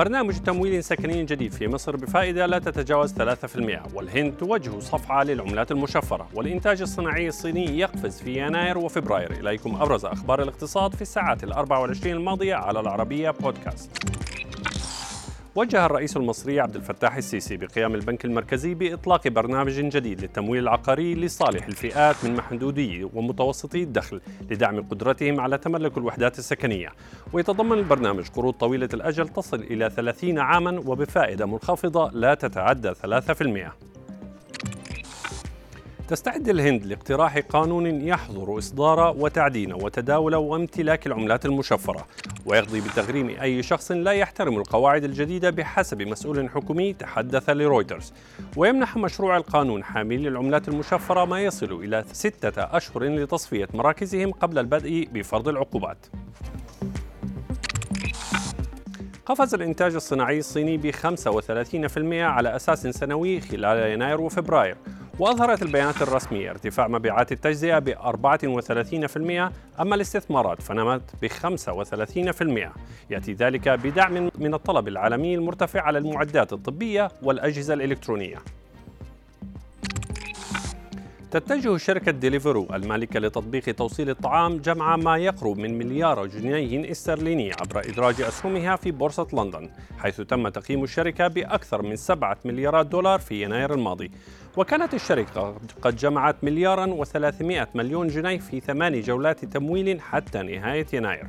برنامج تمويل سكني جديد في مصر بفائدة لا تتجاوز 3% والهند توجه صفعة للعملات المشفرة. والإنتاج الصناعي الصيني يقفز في يناير وفبراير. إليكم أبرز أخبار الاقتصاد في الساعات الأربع والعشرين الماضية على العربية بودكاست. وجه الرئيس المصري عبد الفتاح السيسي بقيام البنك المركزي بإطلاق برنامج جديد للتمويل العقاري لصالح الفئات من محدودي ومتوسطي الدخل لدعم قدرتهم على تملك الوحدات السكنية. ويتضمن البرنامج قروض طويلة الأجل تصل إلى 30 عاما وبفائدة منخفضة لا تتعدى 3% تستعد الهند لاقتراح قانون يحظر إصدار وتعدين وتداول وامتلاك العملات المشفرة ويقضي بتغريم أي شخص لا يحترم القواعد الجديدة بحسب مسؤول حكومي تحدث لرويترز. ويمنح مشروع القانون حاملي العملات المشفرة ما يصل إلى ستة أشهر لتصفية مراكزهم قبل البدء بفرض العقوبات. قفز الإنتاج الصناعي الصيني ب 35% على أساس سنوي خلال يناير وفبراير. وأظهرت البيانات الرسمية ارتفاع مبيعات التجزئة ب 34% أما الاستثمارات فنمت ب 35% يأتي ذلك بدعم من الطلب العالمي المرتفع على المعدات الطبية والأجهزة الإلكترونية. تتجه شركة ديليفرو المالكة لتطبيق توصيل الطعام جمع ما يقرب من مليار جنيه استرليني عبر إدراج أسهمها في بورصة لندن حيث تم تقييم الشركة بأكثر من سبعة مليارات دولار في يناير الماضي. وكانت الشركة قد جمعت مليارا و300 مليون جنيه في ثماني جولات تمويل حتى نهاية يناير.